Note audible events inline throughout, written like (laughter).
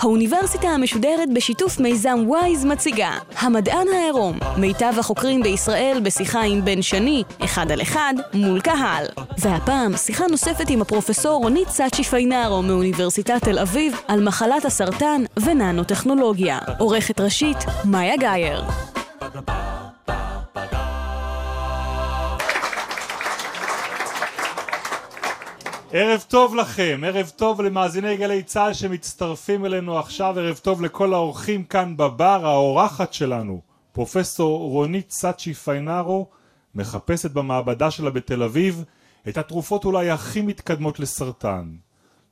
האוניברסיטה המשודרת בשיתוף מיזם וויז מציגה המדען העירום, מיטב החוקרים בישראל בשיחה עם בן שני, אחד על אחד, מול קהל. והפעם שיחה נוספת עם הפרופסור רונית סאצ'י פיינארו מאוניברסיטת תל אביב על מחלת הסרטן וננו-טכנולוגיה. עורכת ראשית, מאיה גאייר. ערב טוב לכם, ערב טוב למאזיני גלי צה"ל שמצטרפים אלינו עכשיו, ערב טוב לכל האורחים כאן בבר, האורחת שלנו, פרופסור רונית סאצ'י פיינארו, מחפשת במעבדה שלה בתל אביב את התרופות אולי הכי מתקדמות לסרטן.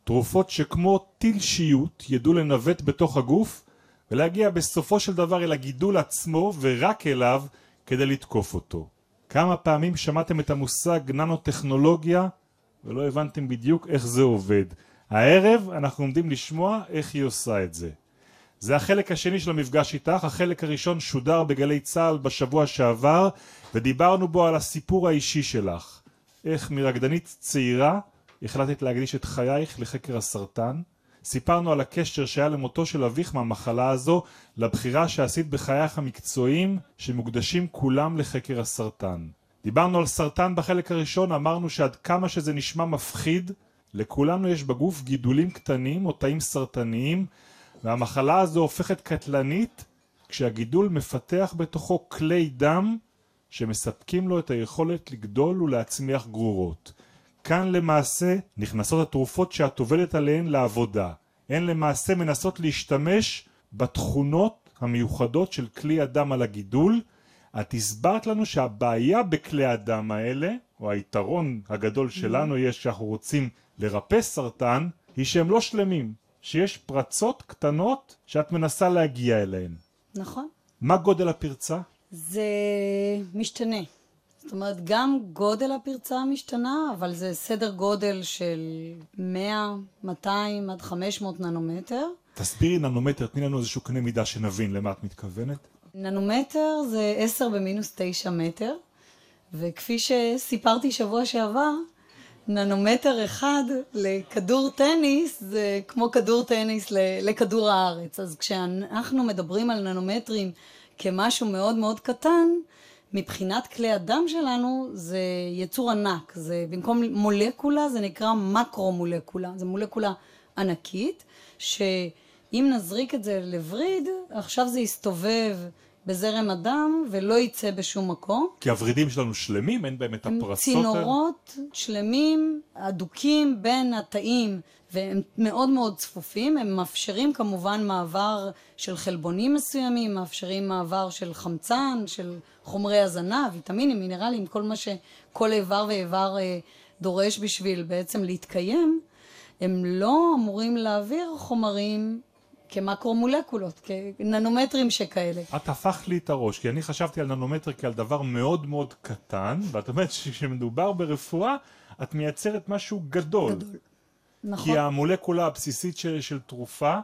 תרופות שכמו טיל שיוט ידעו לנווט בתוך הגוף ולהגיע בסופו של דבר אל הגידול עצמו ורק אליו כדי לתקוף אותו. כמה פעמים שמעתם את המושג ננו-טכנולוגיה ולא הבנתם בדיוק איך זה עובד. הערב אנחנו עומדים לשמוע איך היא עושה את זה. זה החלק השני של המפגש איתך, החלק הראשון שודר בגלי צה"ל בשבוע שעבר ודיברנו בו על הסיפור האישי שלך. איך מרקדנית צעירה החלטת להקדיש את חייך לחקר הסרטן. סיפרנו על הקשר שהיה למותו של אביך מהמחלה הזו לבחירה שעשית בחייך המקצועיים שמוקדשים כולם לחקר הסרטן. דיברנו על סרטן בחלק הראשון, אמרנו שעד כמה שזה נשמע מפחיד, לכולנו יש בגוף גידולים קטנים או תאים סרטניים, והמחלה הזו הופכת קטלנית כשהגידול מפתח בתוכו כלי דם שמספקים לו את היכולת לגדול ולהצמיח גרורות. כאן למעשה נכנסות התרופות שאת עובדת עליהן לעבודה. הן למעשה מנסות להשתמש בתכונות המיוחדות של כלי הדם על הגידול את הסברת לנו שהבעיה בכלי הדם האלה, או היתרון הגדול שלנו יש שאנחנו רוצים לרפא סרטן, היא שהם לא שלמים, שיש פרצות קטנות שאת מנסה להגיע אליהן. נכון. מה גודל הפרצה? זה משתנה. זאת אומרת, גם גודל הפרצה משתנה, אבל זה סדר גודל של 100, 200 עד 500 ננומטר. תסבירי ננומטר, תני לנו איזשהו קנה מידה שנבין למה את מתכוונת. ננומטר זה 10 במינוס 9 מטר, וכפי שסיפרתי שבוע שעבר, ננומטר אחד לכדור טניס זה כמו כדור טניס לכדור הארץ. אז כשאנחנו מדברים על ננומטרים כמשהו מאוד מאוד קטן, מבחינת כלי הדם שלנו זה יצור ענק. זה במקום מולקולה זה נקרא מקרו-מולקולה. זה מולקולה ענקית, שאם נזריק את זה לווריד, עכשיו זה יסתובב בזרם הדם ולא יצא בשום מקום. כי הוורידים שלנו שלמים, אין בהם את הפרסות האלה? צינורות שלמים, אדוקים בין התאים, והם מאוד מאוד צפופים, הם מאפשרים כמובן מעבר של חלבונים מסוימים, מאפשרים מעבר של חמצן, של חומרי הזנה, ויטמינים, מינרלים, כל מה שכל איבר ואיבר אה, דורש בשביל בעצם להתקיים, הם לא אמורים להעביר חומרים כמקרו-מולקולות, כננומטרים שכאלה. את הפכת לי את הראש, כי אני חשבתי על ננומטר כעל דבר מאוד מאוד קטן, ואת אומרת (laughs) שכשמדובר ברפואה, את מייצרת משהו גדול. גדול, נכון. כי המולקולה הבסיסית של, של תרופה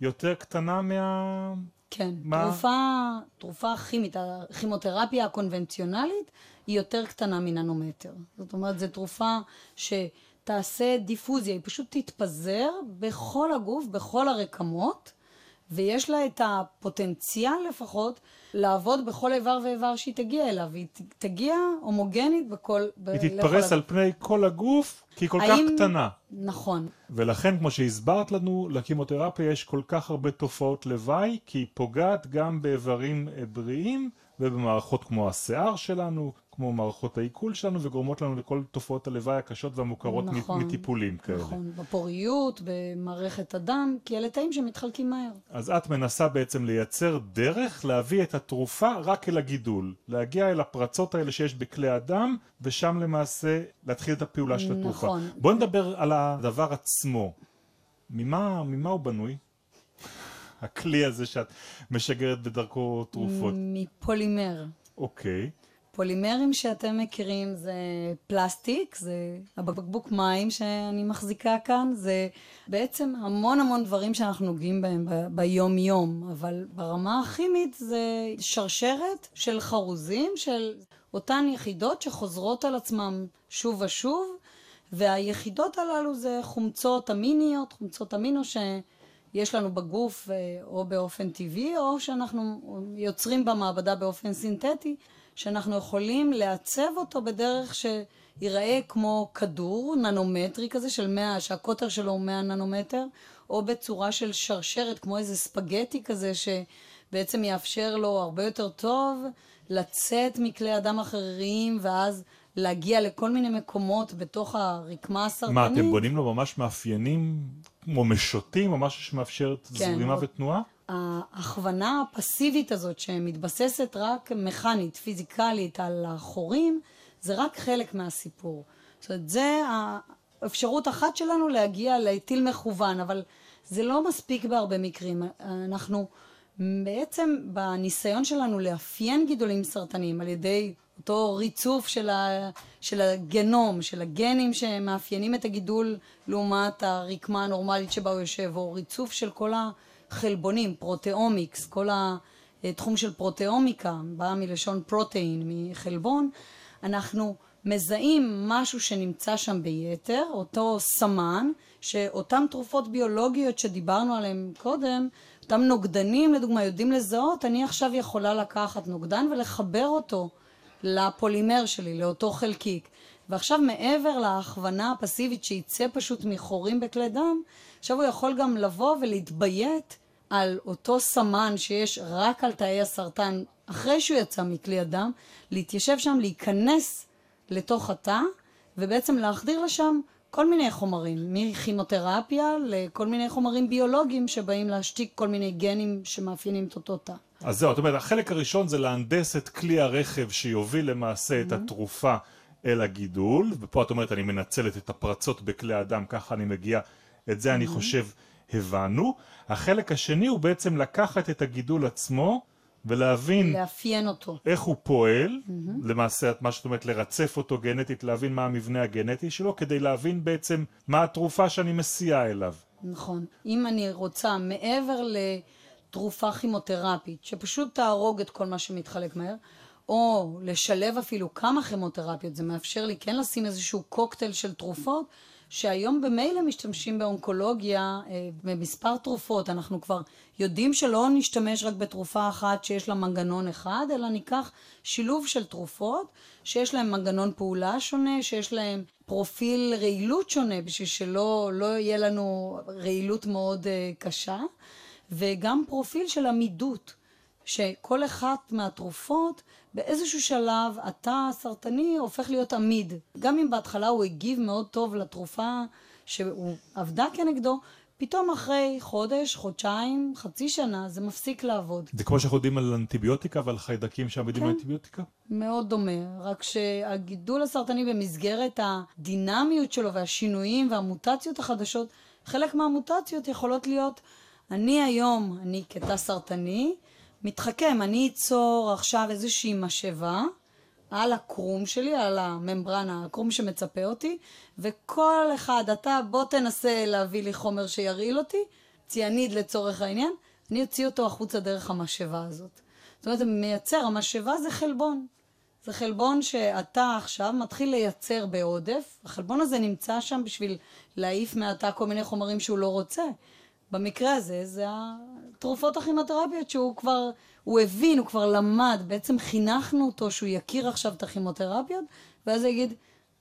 יותר קטנה מה... כן, מה? תרופה, תרופה כימית, הכימותרפיה הקונבנציונלית היא יותר קטנה מננומטר. זאת אומרת, זו תרופה ש... תעשה דיפוזיה, היא פשוט תתפזר בכל הגוף, בכל הרקמות, ויש לה את הפוטנציאל לפחות לעבוד בכל איבר ואיבר שהיא תגיע אליו, והיא תגיע הומוגנית בכל... היא תתפרס על פני כל הגוף, כי היא כל האם... כך קטנה. נכון. ולכן, כמו שהסברת לנו, לקימותרפיה יש כל כך הרבה תופעות לוואי, כי היא פוגעת גם באיברים בריאים ובמערכות כמו השיער שלנו, כמו מערכות העיכול שלנו וגורמות לנו לכל תופעות הלוואי הקשות והמוכרות נכון, מטיפולים כאלה. נכון, בפוריות, במערכת הדם, כי אלה תאים שמתחלקים מהר. אז את מנסה בעצם לייצר דרך להביא את התרופה רק אל הגידול, להגיע אל הפרצות האלה שיש בכלי הדם, ושם למעשה להתחיל את הפעולה של התרופה. נכון. בואי נדבר על הדבר עצמו. ממה, ממה הוא בנוי? הכלי הזה שאת משגרת בדרכו תרופות. מפולימר. אוקיי. פולימרים שאתם מכירים זה פלסטיק, זה הבקבוק מים שאני מחזיקה כאן, זה בעצם המון המון דברים שאנחנו נוגעים בהם ביום יום, אבל ברמה הכימית זה שרשרת של חרוזים, של אותן יחידות שחוזרות על עצמם שוב ושוב, והיחידות הללו זה חומצות אמיניות, חומצות אמינו שיש לנו בגוף אה, או באופן טבעי, או שאנחנו יוצרים במעבדה באופן סינתטי. שאנחנו יכולים לעצב אותו בדרך שיראה כמו כדור ננומטרי כזה של 100, שהקוטר שלו הוא 100 ננומטר, או בצורה של שרשרת, כמו איזה ספגטי כזה, שבעצם יאפשר לו הרבה יותר טוב לצאת מכלי אדם אחרים, ואז להגיע לכל מיני מקומות בתוך הרקמה הסרטנית. מה, אתם בונים לו ממש מאפיינים כמו משוטים, או משהו שמאפשר כן, זרימה ותנועה? ההכוונה הפסיבית הזאת שמתבססת רק מכנית, פיזיקלית על החורים, זה רק חלק מהסיפור. זאת אומרת, זה האפשרות אחת שלנו להגיע לטיל מכוון, אבל זה לא מספיק בהרבה מקרים. אנחנו בעצם בניסיון שלנו לאפיין גידולים סרטניים על ידי אותו ריצוף של, ה, של הגנום, של הגנים שמאפיינים את הגידול לעומת הרקמה הנורמלית שבה הוא יושב, או ריצוף של כל ה... חלבונים, proteomics, כל התחום של פרוטאומיקה, בא מלשון protein, מחלבון, אנחנו מזהים משהו שנמצא שם ביתר, אותו סמן, שאותן תרופות ביולוגיות שדיברנו עליהן קודם, אותם נוגדנים לדוגמה יודעים לזהות, אני עכשיו יכולה לקחת נוגדן ולחבר אותו לפולימר שלי, לאותו חלקיק. ועכשיו מעבר להכוונה הפסיבית שיצא פשוט מחורים בכלי דם, עכשיו הוא יכול גם לבוא ולהתביית על אותו סמן שיש רק על תאי הסרטן אחרי שהוא יצא מכלי הדם, להתיישב שם, להיכנס לתוך התא, ובעצם להחדיר לשם כל מיני חומרים, מכימותרפיה לכל מיני חומרים ביולוגיים שבאים להשתיק כל מיני גנים שמאפיינים את אותו תא. אז זהו, זאת אומרת, החלק הראשון זה להנדס את כלי הרכב שיוביל למעשה את התרופה אל הגידול, ופה את אומרת, אני מנצלת את הפרצות בכלי הדם, ככה אני מגיע, את זה אני חושב הבנו. החלק השני הוא בעצם לקחת את הגידול עצמו ולהבין... לאפיין אותו. איך הוא פועל, mm-hmm. למעשה מה שאת אומרת לרצף אותו גנטית, להבין מה המבנה הגנטי שלו, כדי להבין בעצם מה התרופה שאני מסיעה אליו. נכון. אם אני רוצה, מעבר לתרופה כימותרפית, שפשוט תהרוג את כל מה שמתחלק מהר, או לשלב אפילו כמה כימותרפיות, זה מאפשר לי כן לשים איזשהו קוקטייל של תרופות, שהיום במילא משתמשים באונקולוגיה אה, במספר תרופות. אנחנו כבר יודעים שלא נשתמש רק בתרופה אחת שיש לה מנגנון אחד, אלא ניקח שילוב של תרופות שיש להם מנגנון פעולה שונה, שיש להם פרופיל רעילות שונה, בשביל שלא לא יהיה לנו רעילות מאוד uh, קשה, וגם פרופיל של עמידות. שכל אחת מהתרופות באיזשהו שלב התא הסרטני הופך להיות עמיד. גם אם בהתחלה הוא הגיב מאוד טוב לתרופה שהוא עבדה כנגדו, פתאום אחרי חודש, חודשיים, חצי שנה, זה מפסיק לעבוד. זה כמו שאנחנו יודעים על אנטיביוטיקה ועל חיידקים שעמידים כן, על אנטיביוטיקה? מאוד דומה, רק שהגידול הסרטני במסגרת הדינמיות שלו והשינויים והמוטציות החדשות, חלק מהמוטציות יכולות להיות, אני היום, אני כתא סרטני, מתחכם, אני אצור עכשיו איזושהי משאבה על הקרום שלי, על הממברנה, הקרום שמצפה אותי, וכל אחד, אתה בוא תנסה להביא לי חומר שירעיל אותי, ציאניד לצורך העניין, אני אוציא אותו החוצה דרך המשאבה הזאת. זאת אומרת, מייצר, המשאבה זה חלבון. זה חלבון שאתה עכשיו מתחיל לייצר בעודף, החלבון הזה נמצא שם בשביל להעיף מהתא כל מיני חומרים שהוא לא רוצה. במקרה הזה זה התרופות הכימותרפיות שהוא כבר, הוא הבין, הוא כבר למד, בעצם חינכנו אותו שהוא יכיר עכשיו את הכימותרפיות, ואז הוא יגיד,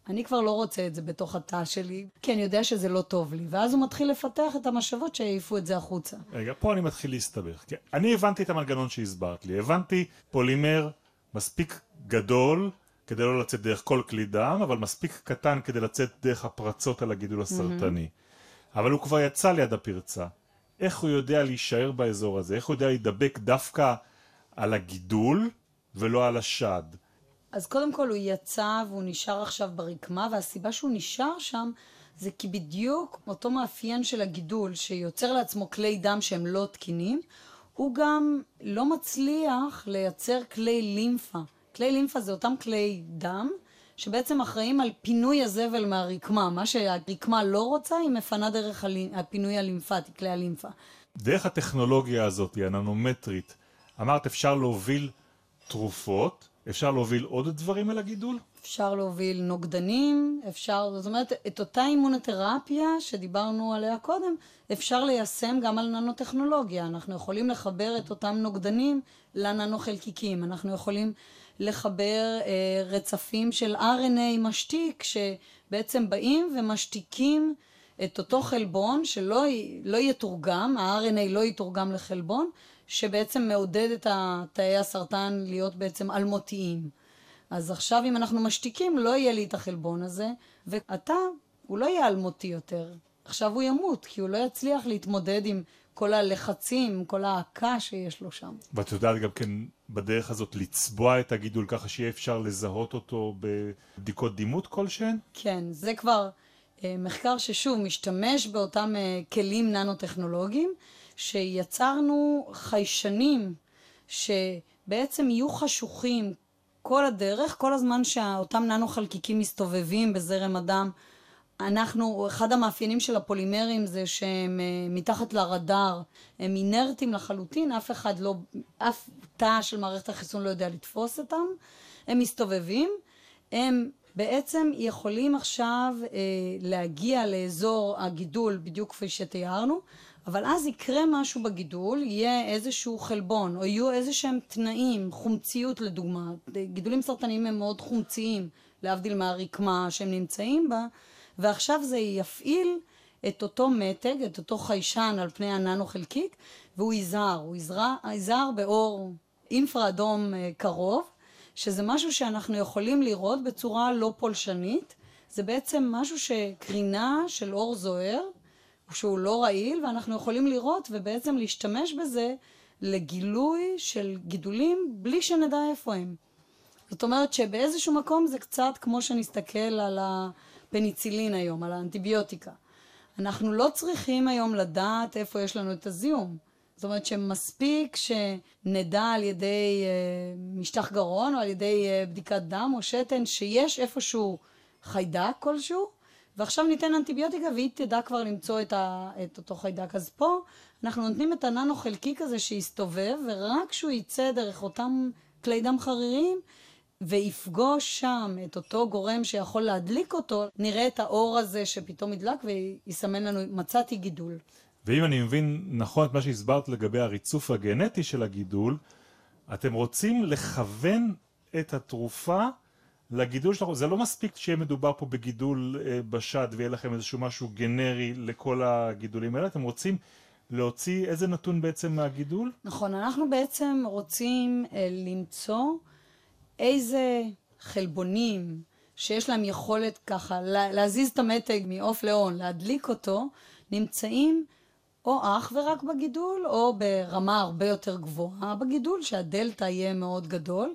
אני כבר לא רוצה את זה בתוך התא שלי, כי אני יודע שזה לא טוב לי. ואז הוא מתחיל לפתח את המשאבות שיעיפו את זה החוצה. רגע, פה אני מתחיל להסתבך. כן, אני הבנתי את המנגנון שהסברת לי. הבנתי פולימר מספיק גדול כדי לא לצאת דרך כל כלי דם, אבל מספיק קטן כדי לצאת דרך הפרצות על הגידול הסרטני. Mm-hmm. אבל הוא כבר יצא ליד הפרצה. איך הוא יודע להישאר באזור הזה? איך הוא יודע להידבק דווקא על הגידול ולא על השד? אז קודם כל הוא יצא והוא נשאר עכשיו ברקמה, והסיבה שהוא נשאר שם זה כי בדיוק אותו מאפיין של הגידול שיוצר לעצמו כלי דם שהם לא תקינים, הוא גם לא מצליח לייצר כלי לימפה. כלי לימפה זה אותם כלי דם, שבעצם אחראים על פינוי הזבל מהרקמה. מה שהרקמה לא רוצה, היא מפנה דרך הפינוי הלימפטי, כלי הלימפה. דרך הטכנולוגיה הזאת, הננומטרית, אמרת אפשר להוביל תרופות, אפשר להוביל עוד דברים אל הגידול? אפשר להוביל נוגדנים, אפשר, זאת אומרת, את אותה אימונותרפיה שדיברנו עליה קודם, אפשר ליישם גם על ננוטכנולוגיה. אנחנו יכולים לחבר את אותם נוגדנים לננו-חלקיקים. אנחנו יכולים לחבר אה, רצפים של RNA משתיק, שבעצם באים ומשתיקים את אותו חלבון שלא לא יתורגם, ה-RNA לא יתורגם לחלבון, שבעצם מעודד את תאי הסרטן להיות בעצם אלמותיים. אז עכשיו אם אנחנו משתיקים, לא יהיה לי את החלבון הזה, ואתה, הוא לא יהיה אלמותי יותר. עכשיו הוא ימות, כי הוא לא יצליח להתמודד עם כל הלחצים, כל ההעקה שיש לו שם. ואת יודעת גם כן בדרך הזאת לצבוע את הגידול ככה שיהיה אפשר לזהות אותו בבדיקות דימות כלשהן? כן, זה כבר אה, מחקר ששוב משתמש באותם אה, כלים ננו-טכנולוגיים, שיצרנו חיישנים שבעצם יהיו חשוכים כל הדרך, כל הזמן שאותם ננו חלקיקים מסתובבים בזרם הדם. אנחנו, אחד המאפיינים של הפולימרים זה שהם uh, מתחת לרדאר, הם אינרטים לחלוטין, אף אחד לא, אף תא של מערכת החיסון לא יודע לתפוס אותם, הם מסתובבים, הם בעצם יכולים עכשיו uh, להגיע לאזור הגידול בדיוק כפי שתיארנו, אבל אז יקרה משהו בגידול, יהיה איזשהו חלבון, או יהיו איזה שהם תנאים, חומציות לדוגמה, גידולים סרטניים הם מאוד חומציים, להבדיל מהרקמה שהם נמצאים בה, ועכשיו זה יפעיל את אותו מתג, את אותו חיישן על פני הננו חלקיק, והוא יזהר, הוא יזהר באור אינפרה אדום אה, קרוב, שזה משהו שאנחנו יכולים לראות בצורה לא פולשנית, זה בעצם משהו שקרינה של אור זוהר, שהוא לא רעיל, ואנחנו יכולים לראות ובעצם להשתמש בזה לגילוי של גידולים בלי שנדע איפה הם. זאת אומרת שבאיזשהו מקום זה קצת כמו שנסתכל על הפניצילין היום, על האנטיביוטיקה. אנחנו לא צריכים היום לדעת איפה יש לנו את הזיהום. זאת אומרת שמספיק שנדע על ידי אה, משטח גרון או על ידי אה, בדיקת דם או שתן שיש איפשהו חיידק כלשהו, ועכשיו ניתן אנטיביוטיקה והיא תדע כבר למצוא את, ה, את אותו חיידק. אז פה אנחנו נותנים את הננו חלקיק הזה שיסתובב, ורק כשהוא יצא דרך אותם כלי דם חריריים, ויפגוש שם את אותו גורם שיכול להדליק אותו, נראה את האור הזה שפתאום ידלק ויסמן לנו, מצאתי גידול. ואם אני מבין נכון את מה שהסברת לגבי הריצוף הגנטי של הגידול, אתם רוצים לכוון את התרופה לגידול שלכם, זה לא מספיק שיהיה מדובר פה בגידול אה, בשד ויהיה לכם איזשהו משהו גנרי לכל הגידולים האלה, אתם רוצים להוציא איזה נתון בעצם מהגידול? נכון, אנחנו בעצם רוצים אה, למצוא איזה חלבונים שיש להם יכולת ככה להזיז את המתג מעוף להון, להדליק אותו, נמצאים או אך ורק בגידול, או ברמה הרבה יותר גבוהה בגידול, שהדלתא יהיה מאוד גדול.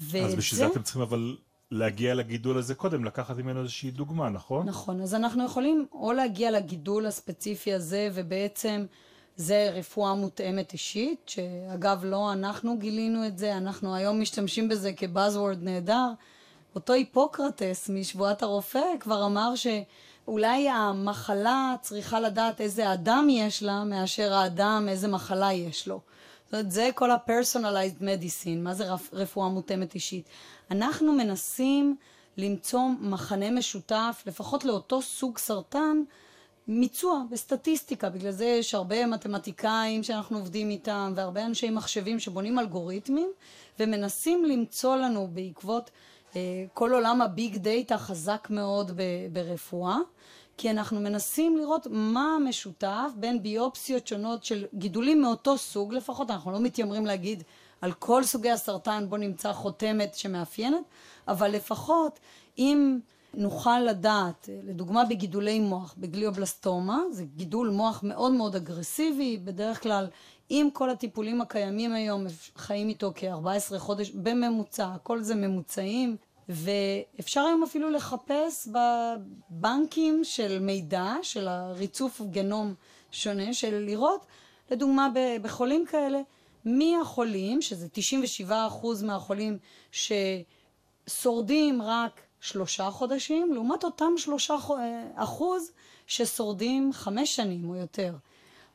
אז בשביל זה אתם צריכים אבל להגיע לגידול הזה קודם, לקחת ממנו איזושהי דוגמה, נכון? נכון, אז אנחנו יכולים או להגיע לגידול הספציפי הזה, ובעצם זה רפואה מותאמת אישית, שאגב, לא אנחנו גילינו את זה, אנחנו היום משתמשים בזה כבאזוורד נהדר. אותו היפוקרטס משבועת הרופא כבר אמר שאולי המחלה צריכה לדעת איזה אדם יש לה, מאשר האדם איזה מחלה יש לו. זאת אומרת, זה כל ה-personalized medicine, מה זה רפואה מותאמת אישית. אנחנו מנסים למצוא מחנה משותף, לפחות לאותו סוג סרטן, מיצוע בסטטיסטיקה, בגלל זה יש הרבה מתמטיקאים שאנחנו עובדים איתם והרבה אנשי מחשבים שבונים אלגוריתמים ומנסים למצוא לנו בעקבות אה, כל עולם הביג דאטה חזק מאוד ברפואה, כי אנחנו מנסים לראות מה המשותף בין ביופסיות שונות של גידולים מאותו סוג לפחות, אנחנו לא מתיימרים להגיד על כל סוגי הסרטן בו נמצא חותמת שמאפיינת, אבל לפחות אם נוכל לדעת, לדוגמה בגידולי מוח, בגליובלסטומה, זה גידול מוח מאוד מאוד אגרסיבי, בדרך כלל עם כל הטיפולים הקיימים היום, חיים איתו כ-14 חודש בממוצע, כל זה ממוצעים, ואפשר היום אפילו לחפש בבנקים של מידע, של הריצוף גנום שונה, של לראות, לדוגמה בחולים כאלה, מהחולים, שזה 97% מהחולים ששורדים רק שלושה חודשים, לעומת אותם שלושה אה, אחוז ששורדים חמש שנים או יותר.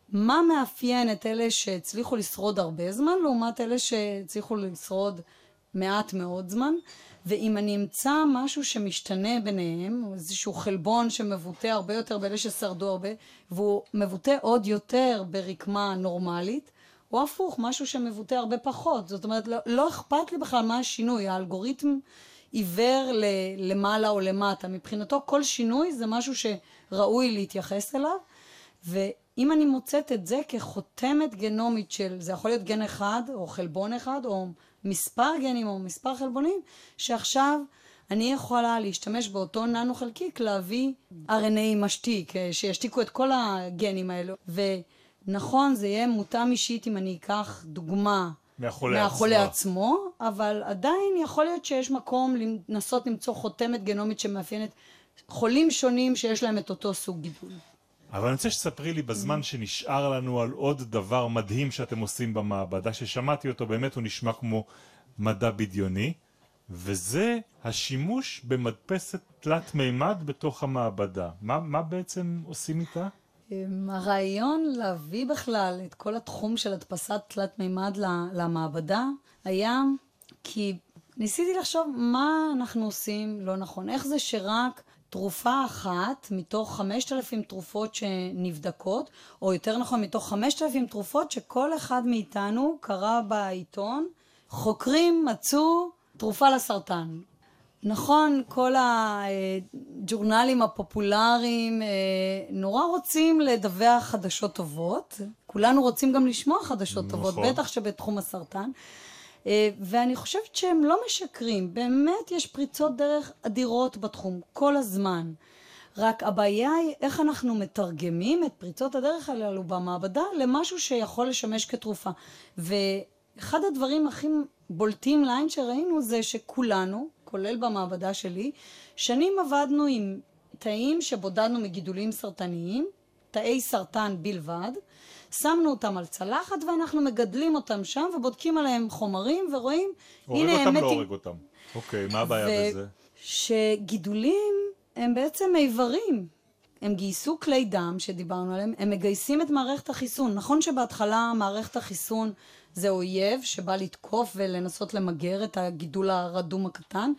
מה מאפיין את אלה שהצליחו לשרוד הרבה זמן, לעומת אלה שהצליחו לשרוד מעט מאוד זמן? ואם אני אמצא משהו שמשתנה ביניהם, איזשהו חלבון שמבוטא הרבה יותר באלה ששרדו הרבה, והוא מבוטא עוד יותר ברקמה נורמלית, או הפוך, משהו שמבוטא הרבה פחות. זאת אומרת, לא, לא אכפת לי בכלל מה השינוי, האלגוריתם עיוור ל, למעלה או למטה. מבחינתו כל שינוי זה משהו שראוי להתייחס אליו, ואם אני מוצאת את זה כחותמת גנומית של, זה יכול להיות גן אחד, או חלבון אחד, או מספר גנים או מספר חלבונים, שעכשיו אני יכולה להשתמש באותו ננו חלקיק להביא RNA משתיק, שישתיקו את כל הגנים האלו. ונכון, זה יהיה מותאם אישית אם אני אקח דוגמה מהחולה, מהחולה עצמו, אבל עדיין יכול להיות שיש מקום לנסות למצוא חותמת גנומית שמאפיינת חולים שונים שיש להם את אותו סוג גידול. אבל אני רוצה שתספרי לי בזמן שנשאר לנו על עוד דבר מדהים שאתם עושים במעבדה, ששמעתי אותו, באמת הוא נשמע כמו מדע בדיוני, וזה השימוש במדפסת תלת מימד בתוך המעבדה. מה, מה בעצם עושים איתה? הרעיון להביא בכלל את כל התחום של הדפסת תלת מימד למעבדה היה כי ניסיתי לחשוב מה אנחנו עושים לא נכון. איך זה שרק תרופה אחת מתוך 5,000 תרופות שנבדקות, או יותר נכון מתוך 5,000 תרופות שכל אחד מאיתנו קרא בעיתון, חוקרים מצאו תרופה לסרטן. נכון, כל הג'ורנלים הפופולריים אה, נורא רוצים לדווח חדשות טובות, כולנו רוצים גם לשמוע חדשות נכון. טובות, בטח שבתחום הסרטן. אה, ואני חושבת שהם לא משקרים, באמת יש פריצות דרך אדירות בתחום, כל הזמן. רק הבעיה היא איך אנחנו מתרגמים את פריצות הדרך הללו במעבדה למשהו שיכול לשמש כתרופה. ואחד הדברים הכי בולטים לעין שראינו זה שכולנו, כולל במעבדה שלי, שנים עבדנו עם תאים שבודדנו מגידולים סרטניים, תאי סרטן בלבד, שמנו אותם על צלחת ואנחנו מגדלים אותם שם ובודקים עליהם חומרים ורואים, הנה הם מתים. הורג אותם, לא הורג אותם. אוקיי, מה הבעיה ו- בזה? שגידולים הם בעצם איברים. הם גייסו כלי דם שדיברנו עליהם, הם מגייסים את מערכת החיסון. נכון שבהתחלה מערכת החיסון זה אויב שבא לתקוף ולנסות למגר את הגידול הרדום הקטן,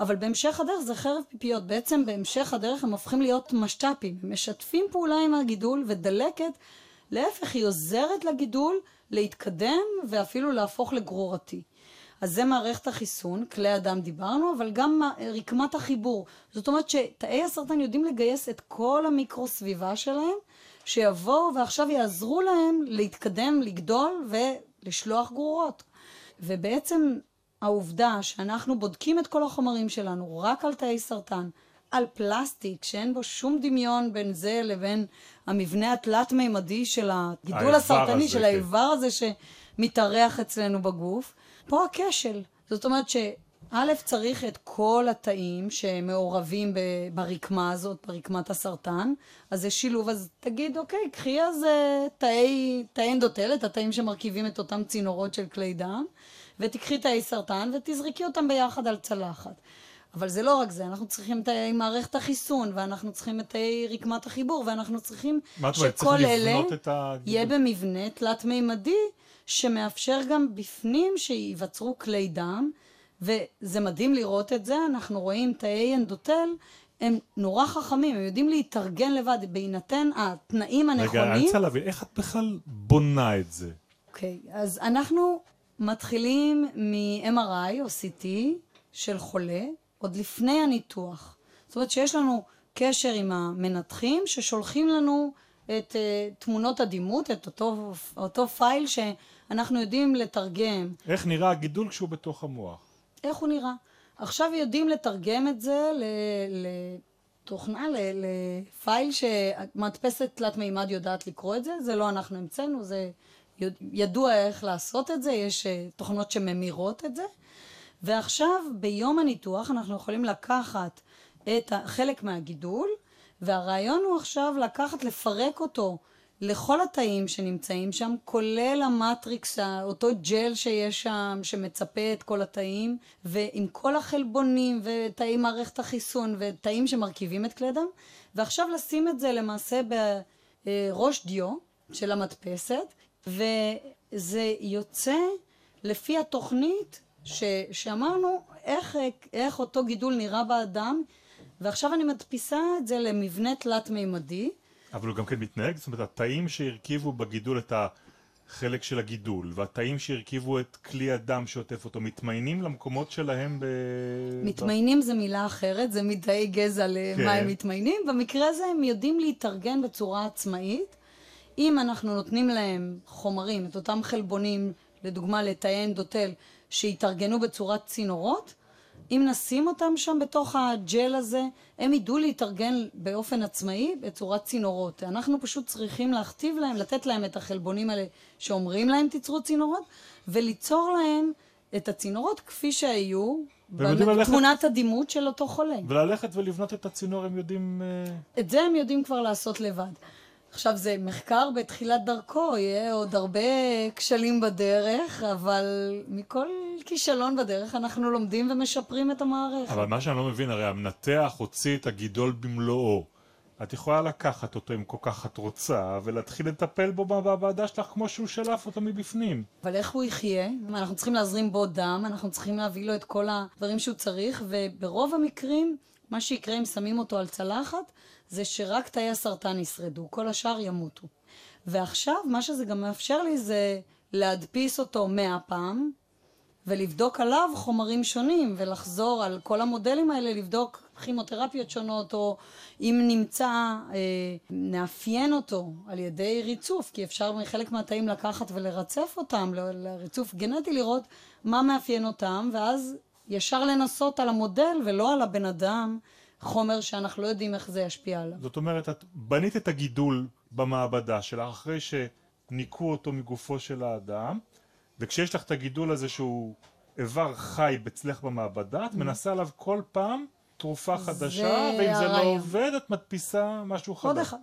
אבל בהמשך הדרך זה חרב פיפיות. בעצם בהמשך הדרך הם הופכים להיות משת"פים. הם משתפים פעולה עם הגידול ודלקת להפך, היא עוזרת לגידול להתקדם ואפילו להפוך לגרורתי. אז זה מערכת החיסון, כלי הדם דיברנו, אבל גם רקמת החיבור. זאת אומרת שתאי הסרטן יודעים לגייס את כל המיקרו-סביבה שלהם, שיבואו ועכשיו יעזרו להם להתקדם, לגדול ולשלוח גרורות. ובעצם העובדה שאנחנו בודקים את כל החומרים שלנו רק על תאי סרטן, על פלסטיק, שאין בו שום דמיון בין זה לבין המבנה התלת-מימדי של הגידול הסרטני, הזה, של כן. האיבר הזה שמתארח אצלנו בגוף. פה הכשל. זאת אומרת שא', צריך את כל התאים שמעורבים ברקמה הזאת, ברקמת הסרטן, אז זה שילוב, אז תגיד, אוקיי, קחי אז אה, תאי, תאי אנדוטלת, התאים שמרכיבים את אותם צינורות של כלי דם, ותקחי תאי סרטן ותזרקי אותם ביחד על צלחת. אבל זה לא רק זה, אנחנו צריכים את מערכת החיסון, ואנחנו צריכים את רקמת החיבור, ואנחנו צריכים שכל אלה יהיה במבנה תלת-מימדי, שמאפשר גם בפנים שייווצרו כלי דם, וזה מדהים לראות את זה, אנחנו רואים תאי אנדוטל, הם נורא חכמים, הם יודעים להתארגן לבד, בהינתן התנאים הנכונים. רגע, אני רוצה להבין, איך את בכלל בונה את זה? אוקיי, okay, אז אנחנו מתחילים מ-MRI או CT של חולה, עוד לפני הניתוח. זאת אומרת שיש לנו קשר עם המנתחים ששולחים לנו את uh, תמונות הדימות, את אותו, אותו פייל שאנחנו יודעים לתרגם. איך נראה הגידול כשהוא בתוך המוח? איך הוא נראה. עכשיו יודעים לתרגם את זה לתוכנה, לפייל שמדפסת תלת מימד יודעת לקרוא את זה, זה לא אנחנו המצאנו, זה ידוע איך לעשות את זה, יש uh, תוכנות שממירות את זה. ועכשיו, ביום הניתוח, אנחנו יכולים לקחת את חלק מהגידול, והרעיון הוא עכשיו לקחת, לפרק אותו לכל התאים שנמצאים שם, כולל המטריקס, אותו ג'ל שיש שם, שמצפה את כל התאים, ועם כל החלבונים ותאי מערכת החיסון ותאים שמרכיבים את כלי דם, ועכשיו לשים את זה למעשה בראש דיו של המדפסת, וזה יוצא לפי התוכנית ש, שאמרנו איך, איך אותו גידול נראה באדם, ועכשיו אני מדפיסה את זה למבנה תלת-מימדי. אבל הוא גם כן מתנהג, זאת אומרת, התאים שהרכיבו בגידול את החלק של הגידול, והתאים שהרכיבו את כלי הדם שעוטף אותו, מתמיינים למקומות שלהם ב... מתמיינים זה מילה אחרת, זה מתאי גזע למה כן. הם מתמיינים. במקרה הזה הם יודעים להתארגן בצורה עצמאית. אם אנחנו נותנים להם חומרים, את אותם חלבונים, לדוגמה לתאי אנדוטל, שהתארגנו בצורת צינורות, אם נשים אותם שם בתוך הג'ל הזה, הם ידעו להתארגן באופן עצמאי בצורת צינורות. אנחנו פשוט צריכים להכתיב להם, לתת להם את החלבונים האלה שאומרים להם תיצרו צינורות, וליצור להם את הצינורות כפי שהיו בתמונת הדימות של אותו חולה. וללכת ולבנות את הצינור הם יודעים... אה, את זה הם יודעים כבר לעשות לבד. עכשיו זה מחקר בתחילת דרכו, יהיה עוד הרבה כשלים בדרך, אבל מכל כישלון בדרך אנחנו לומדים ומשפרים את המערכת. אבל מה שאני לא מבין, הרי המנתח הוציא את הגידול במלואו. את יכולה לקחת אותו אם כל כך את רוצה, ולהתחיל לטפל בו במעבדה שלך כמו שהוא שלף אותו מבפנים. אבל איך הוא יחיה? אנחנו צריכים להזרים בו דם, אנחנו צריכים להביא לו את כל הדברים שהוא צריך, וברוב המקרים, מה שיקרה אם שמים אותו על צלחת, זה שרק תאי הסרטן ישרדו, כל השאר ימותו. ועכשיו, מה שזה גם מאפשר לי זה להדפיס אותו מאה פעם, ולבדוק עליו חומרים שונים, ולחזור על כל המודלים האלה, לבדוק כימותרפיות שונות, או אם נמצא, אה, נאפיין אותו על ידי ריצוף, כי אפשר מחלק מהתאים לקחת ולרצף אותם, לריצוף גנטי, לראות מה מאפיין אותם, ואז ישר לנסות על המודל ולא על הבן אדם. חומר שאנחנו לא יודעים איך זה ישפיע עליו. זאת אומרת, את בנית את הגידול במעבדה שלך אחרי שניקו אותו מגופו של האדם, וכשיש לך את הגידול הזה שהוא איבר חי אצלך במעבדה, את מנסה עליו כל פעם תרופה חדשה, ואם זה לא עובד, את מדפיסה משהו חדש. עוד אחד.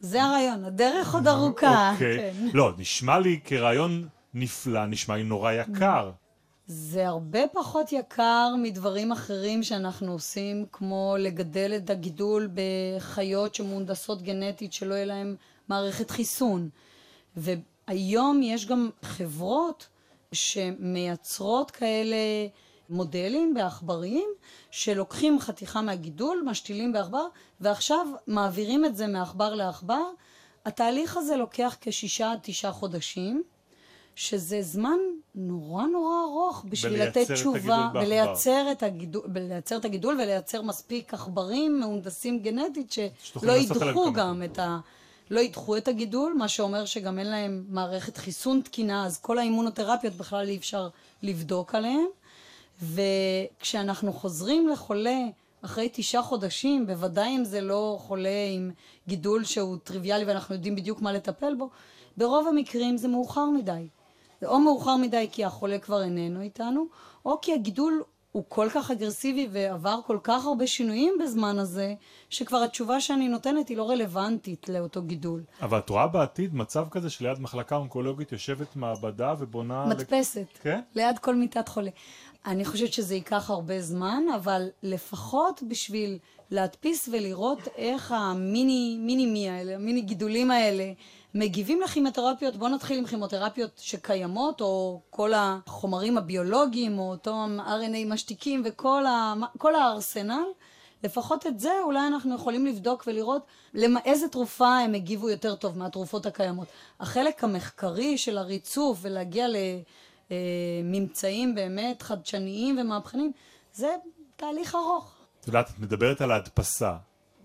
זה הרעיון, הדרך עוד ארוכה. אוקיי. כן. לא, נשמע לי כרעיון נפלא, נשמע לי נורא יקר. זה הרבה פחות יקר מדברים אחרים שאנחנו עושים, כמו לגדל את הגידול בחיות שמונדסות גנטית, שלא יהיה להם מערכת חיסון. והיום יש גם חברות שמייצרות כאלה מודלים בעכברים, שלוקחים חתיכה מהגידול, משתילים בעכבר, ועכשיו מעבירים את זה מעכבר לעכבר. התהליך הזה לוקח כשישה עד תשעה חודשים. שזה זמן נורא נורא ארוך בשביל לתת תשובה, ולייצר את, הגידול, את הגידול ולייצר מספיק עכברים מהונדסים גנטית שלא ידחו גם את ה... לא ידחו את הגידול, מה שאומר שגם אין להם מערכת חיסון תקינה, אז כל האימונותרפיות בכלל אי אפשר לבדוק עליהן. וכשאנחנו חוזרים לחולה אחרי תשעה חודשים, בוודאי אם זה לא חולה עם גידול שהוא טריוויאלי ואנחנו יודעים בדיוק מה לטפל בו, ברוב המקרים זה מאוחר מדי. זה או מאוחר מדי כי החולה כבר איננו איתנו, או כי הגידול הוא כל כך אגרסיבי ועבר כל כך הרבה שינויים בזמן הזה, שכבר התשובה שאני נותנת היא לא רלוונטית לאותו גידול. אבל את רואה בעתיד מצב כזה שליד מחלקה אונקולוגית יושבת מעבדה ובונה... מדפסת. לק... כן? ליד כל מיטת חולה. אני חושבת שזה ייקח הרבה זמן, אבל לפחות בשביל להדפיס ולראות איך המיני, מיני מי האלה, המיני גידולים האלה, מגיבים לכימותרפיות, בואו נתחיל עם כימותרפיות שקיימות, או כל החומרים הביולוגיים, או אותו RNA משתיקים וכל ה, הארסנל. לפחות את זה אולי אנחנו יכולים לבדוק ולראות איזה תרופה הם הגיבו יותר טוב מהתרופות הקיימות. החלק המחקרי של הריצוף ולהגיע לממצאים באמת חדשניים ומהפכניים, זה תהליך ארוך. את יודעת, את מדברת על ההדפסה.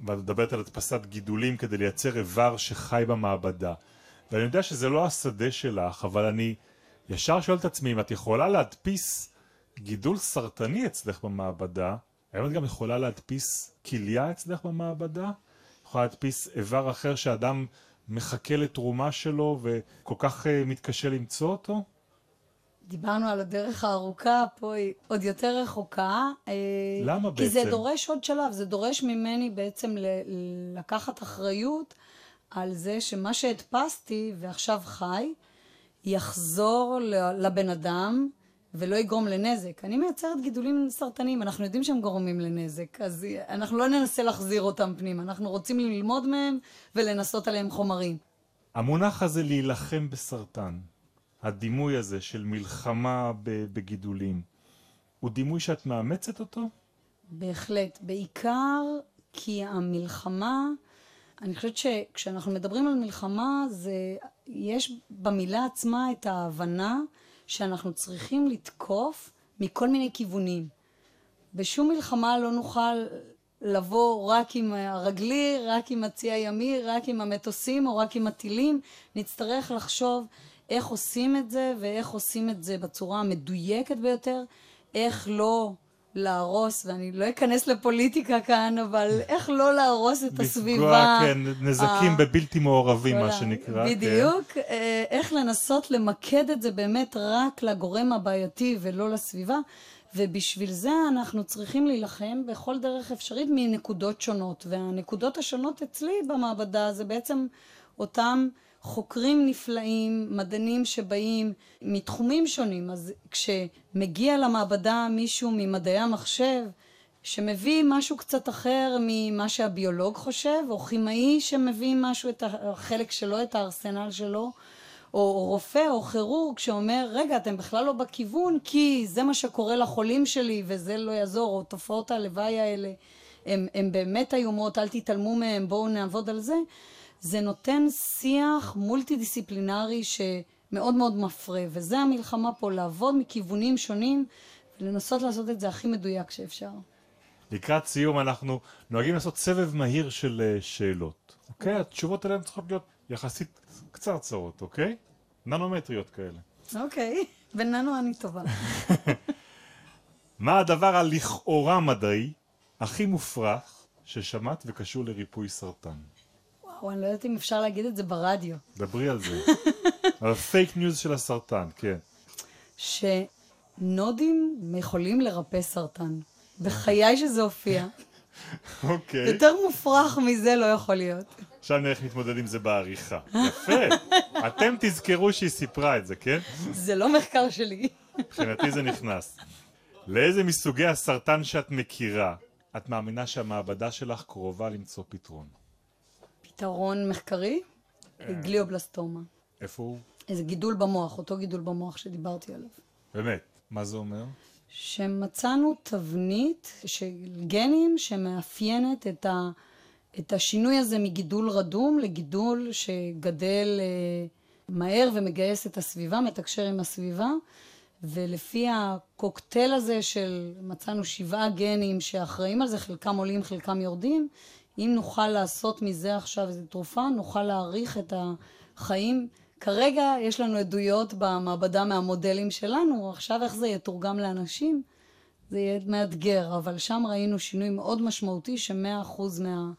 ואת מדברת על הדפסת גידולים כדי לייצר איבר שחי במעבדה. ואני יודע שזה לא השדה שלך, אבל אני ישר שואל את עצמי אם את יכולה להדפיס גידול סרטני אצלך במעבדה, האם את גם יכולה להדפיס כליה אצלך במעבדה? יכולה להדפיס איבר אחר שאדם מחכה לתרומה שלו וכל כך uh, מתקשה למצוא אותו? דיברנו על הדרך הארוכה, פה היא עוד יותר רחוקה. אה, למה בעצם? כי זה דורש עוד שלב, זה דורש ממני בעצם לקחת אחריות על זה שמה שהדפסתי ועכשיו חי, יחזור לבן אדם ולא יגרום לנזק. אני מייצרת גידולים סרטניים, אנחנו יודעים שהם גורמים לנזק, אז אנחנו לא ננסה להחזיר אותם פנימה, אנחנו רוצים ללמוד מהם ולנסות עליהם חומרים. המונח הזה להילחם בסרטן, הדימוי הזה של מלחמה בגידולים, הוא דימוי שאת מאמצת אותו? בהחלט. בעיקר כי המלחמה, אני חושבת שכשאנחנו מדברים על מלחמה, זה, יש במילה עצמה את ההבנה שאנחנו צריכים לתקוף מכל מיני כיוונים. בשום מלחמה לא נוכל לבוא רק עם הרגלי, רק עם הצי הימי, רק עם המטוסים או רק עם הטילים. נצטרך לחשוב איך עושים את זה ואיך עושים את זה בצורה המדויקת ביותר, איך לא להרוס, ואני לא אכנס לפוליטיקה כאן, אבל (laughs) איך לא להרוס את הסביבה. לפגוע, כן, נזקים ה... בבלתי מעורבים, מה שנקרא. כן. בדיוק, כן. איך לנסות למקד את זה באמת רק לגורם הבעייתי ולא לסביבה. ובשביל זה אנחנו צריכים להילחם בכל דרך אפשרית מנקודות שונות. והנקודות השונות אצלי במעבדה זה בעצם אותם חוקרים נפלאים, מדענים שבאים מתחומים שונים. אז כשמגיע למעבדה מישהו ממדעי המחשב, שמביא משהו קצת אחר ממה שהביולוג חושב, או כימאי שמביא משהו, את החלק שלו, את הארסנל שלו, או רופא או כירורג שאומר, רגע, אתם בכלל לא בכיוון, כי זה מה שקורה לחולים שלי וזה לא יעזור, או תופעות הלוואי האלה הן באמת איומות, אל תתעלמו מהם, בואו נעבוד על זה. זה נותן שיח מולטי דיסציפלינרי שמאוד מאוד מפרה, וזה המלחמה פה, לעבוד מכיוונים שונים ולנסות לעשות את זה הכי מדויק שאפשר. לקראת סיום אנחנו נוהגים לעשות סבב מהיר של אה, שאלות, אוקיי? התשובות האלה צריכות להיות יחסית קצרצרות, אוקיי? ננומטריות כאלה. אוקיי, (laughs) בננו אני טובה. (laughs) מה הדבר הלכאורה מדעי הכי מופרך ששמעת וקשור לריפוי סרטן? וואו, אני לא יודעת אם אפשר להגיד את זה ברדיו. דברי על זה. (laughs) על הפייק ניוז של הסרטן, כן. שנודים יכולים לרפא סרטן. בחיי שזה הופיע. (laughs) אוקיי. יותר מופרך מזה לא יכול להיות. עכשיו נראה איך נתמודד עם זה בעריכה. יפה. (laughs) אתם תזכרו שהיא סיפרה את זה, כן? זה לא מחקר שלי. מבחינתי זה נכנס. לאיזה מסוגי הסרטן שאת מכירה, את מאמינה שהמעבדה שלך קרובה למצוא פתרון? פתרון מחקרי? אה. גליובלסטומה. איפה הוא? איזה גידול במוח, אותו גידול במוח שדיברתי עליו. באמת? מה זה אומר? שמצאנו תבנית של גנים שמאפיינת את, ה, את השינוי הזה מגידול רדום לגידול שגדל אה, מהר ומגייס את הסביבה, מתקשר עם הסביבה, ולפי הקוקטייל הזה של מצאנו שבעה גנים שאחראים על זה, חלקם עולים, חלקם יורדים, אם נוכל לעשות מזה עכשיו איזו תרופה, נוכל להאריך את החיים. כרגע יש לנו עדויות במעבדה מהמודלים שלנו, עכשיו איך זה יתורגם לאנשים, זה יהיה מאתגר, אבל שם ראינו שינוי מאוד משמעותי שמאה אחוז מה,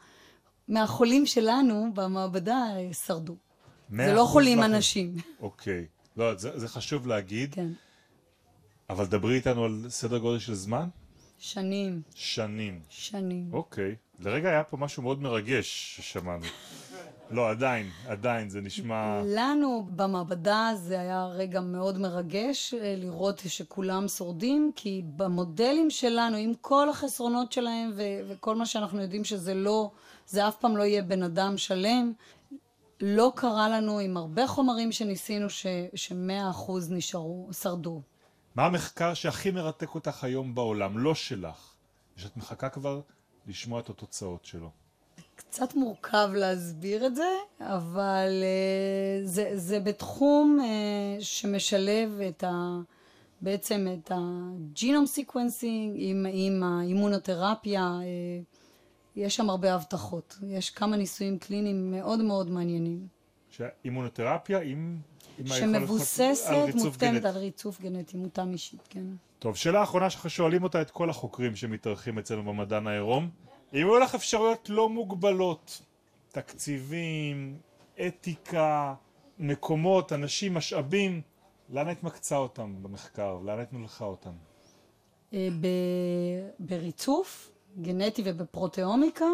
מהחולים שלנו במעבדה שרדו. זה לא חולים מה... אנשים. אוקיי. לא, זה, זה חשוב להגיד. כן. אבל דברי איתנו על סדר גודל של זמן. שנים. שנים. שנים. אוקיי. לרגע היה פה משהו מאוד מרגש ששמענו. לא, עדיין, עדיין, זה נשמע... לנו במעבדה זה היה רגע מאוד מרגש אה, לראות שכולם שורדים, כי במודלים שלנו, עם כל החסרונות שלהם ו- וכל מה שאנחנו יודעים שזה לא, זה אף פעם לא יהיה בן אדם שלם, לא קרה לנו עם הרבה חומרים שניסינו שמאה אחוז נשארו, שרדו. מה המחקר שהכי מרתק אותך היום בעולם, לא שלך, שאת מחכה כבר לשמוע את התוצאות שלו? קצת מורכב להסביר את זה, אבל uh, זה, זה בתחום uh, שמשלב את ה... בעצם את ה genome sequencing עם, עם האימונותרפיה, uh, יש שם הרבה הבטחות. יש כמה ניסויים קליניים מאוד מאוד מעניינים. שהאימונותרפיה עם... עם שמבוססת, מותאמת על ריצוף גנטי, מותאם אישית, כן. טוב, שאלה אחרונה שאנחנו שואלים אותה את כל החוקרים שמתארחים אצלנו במדען העירום. אם היו לך אפשרויות לא מוגבלות, תקציבים, אתיקה, מקומות, אנשים, משאבים, לאן היית מקצה אותם במחקר? לאן היית מלכה אותם? אה, בריצוף גנטי ובפרוטאומיקה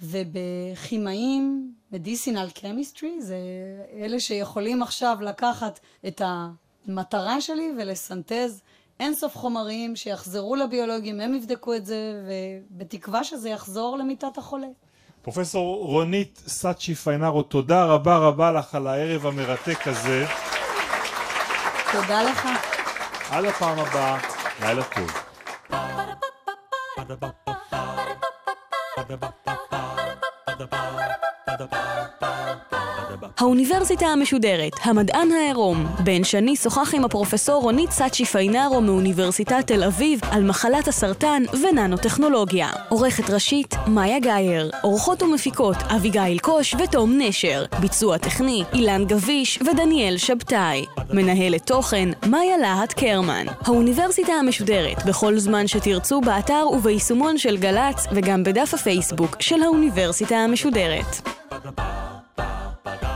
ובכימאים, מדיסינל קמיסטרי, זה אלה שיכולים עכשיו לקחת את המטרה שלי ולסנטז אינסוף חומרים שיחזרו לביולוגים, הם יבדקו את זה, ובתקווה שזה יחזור למיטת החולה. פרופסור רונית סאצ'י פיינארו, תודה רבה רבה לך על הערב המרתק הזה. תודה לך. עד הפעם הבאה, לילה טוב. ba da ba ba האוניברסיטה המשודרת, המדען העירום. בן שני שוחח עם הפרופסור רונית סאצ'י פיינארו מאוניברסיטת תל אביב על מחלת הסרטן וננו-טכנולוגיה. עורכת ראשית, מאיה גאייר. עורכות ומפיקות, אביגיל קוש ותום נשר. ביצוע טכני, אילן גביש ודניאל שבתאי. מנהלת תוכן, מאיה להט קרמן. האוניברסיטה המשודרת, בכל זמן שתרצו באתר וביישומון של גל"צ וגם בדף הפייסבוק של האוניברסיטה המשודרת. Ba-da-ba. パが」